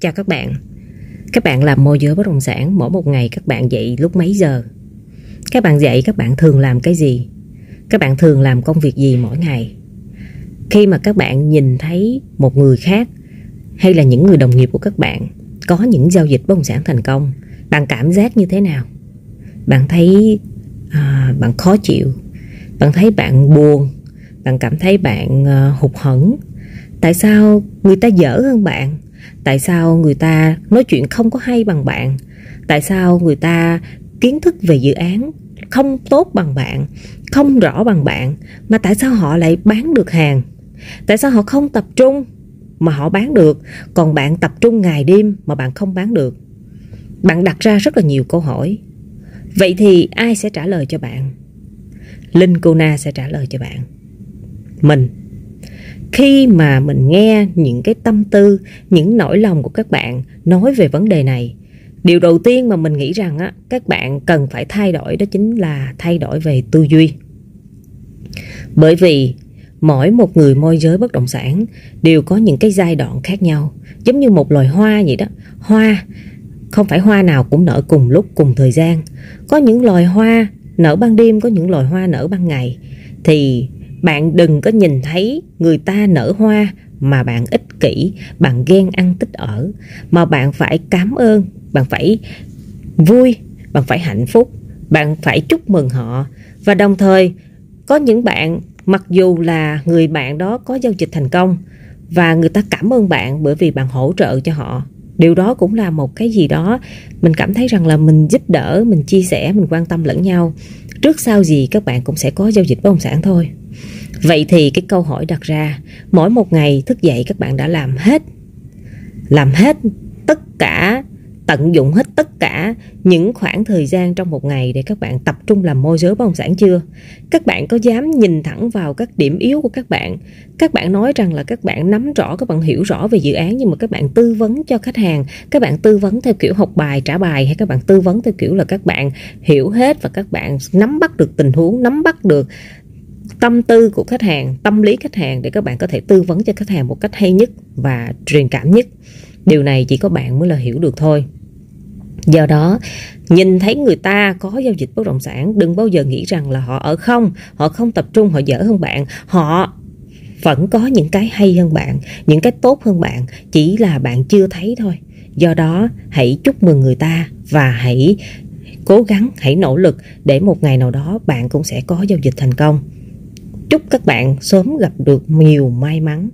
Chào các bạn. Các bạn làm môi giới bất động sản Mỗi một ngày các bạn dậy lúc mấy giờ? Các bạn dậy các bạn thường làm cái gì? Các bạn thường làm công việc gì mỗi ngày? Khi mà các bạn nhìn thấy một người khác Hay là những người đồng nghiệp của các bạn Có những giao dịch bất động sản thành công Bạn cảm giác như thế nào? Bạn thấy à, Bạn khó chịu? Bạn thấy bạn buồn? Bạn cảm thấy bạn à, hụt hẫng? Tại sao người ta dở hơn bạn? Tại sao người ta nói chuyện không có hay bằng bạn? Tại sao người ta kiến thức về dự án không tốt bằng bạn, Không rõ bằng bạn, Mà tại sao họ lại bán được hàng? Tại sao họ không tập trung Mà họ bán được, Còn bạn tập trung ngày đêm mà bạn không bán được? Bạn đặt ra rất là nhiều câu hỏi. Vậy thì ai sẽ trả lời cho bạn? Linh Cô Na sẽ trả lời cho bạn. Mình khi mà mình nghe những cái tâm tư, những nỗi lòng của các bạn nói về vấn đề này, điều đầu tiên mà mình nghĩ rằng á, các bạn cần phải thay đổi đó chính là thay đổi về tư duy. Bởi vì mỗi một người môi giới bất động sản đều có những cái giai đoạn khác nhau. Giống như một loài hoa vậy đó. Hoa, không phải hoa nào cũng nở cùng lúc, cùng thời gian. Có những loài hoa nở ban đêm, có những loài hoa nở ban ngày. Thì bạn đừng có nhìn thấy người ta nở hoa mà bạn ích kỷ, bạn ghen ăn tích ở. Mà bạn phải cảm ơn, bạn phải vui, bạn phải hạnh phúc, bạn phải chúc mừng họ. Và đồng thời có những bạn mặc dù là người bạn đó có giao dịch thành công và người ta cảm ơn bạn bởi vì bạn hỗ trợ cho họ điều đó cũng là một cái gì đó mình cảm thấy rằng là mình giúp đỡ mình chia sẻ mình quan tâm lẫn nhau. Trước sau gì các bạn cũng sẽ có giao dịch bất động sản thôi. Vậy thì cái câu hỏi đặt ra, Mỗi một ngày thức dậy các bạn đã làm hết Làm hết tất cả, Tận dụng hết tất cả những khoảng thời gian trong một ngày Để các bạn tập trung làm môi giới bất động sản chưa? Các bạn có dám nhìn thẳng vào các điểm yếu của các bạn? Các bạn nói rằng là các bạn nắm rõ, Các bạn hiểu rõ về dự án Nhưng mà các bạn tư vấn cho khách hàng, Các bạn tư vấn theo kiểu học bài, trả bài Hay các bạn tư vấn theo kiểu là các bạn hiểu hết Và các bạn nắm bắt được tình huống, Nắm bắt được tâm tư của khách hàng, tâm lý khách hàng để các bạn có thể tư vấn cho khách hàng một cách hay nhất và truyền cảm nhất. Điều này chỉ có bạn mới là hiểu được thôi. Do đó, nhìn thấy người ta có giao dịch bất động sản, đừng bao giờ nghĩ rằng là họ ở không, họ không tập trung, họ dở hơn bạn. Họ vẫn có những cái hay hơn bạn, những cái tốt hơn bạn, chỉ là bạn chưa thấy thôi. Do đó, hãy chúc mừng người ta và hãy cố gắng, hãy nỗ lực để một ngày nào đó bạn cũng sẽ có giao dịch thành công. Chúc các bạn sớm gặp được nhiều may mắn.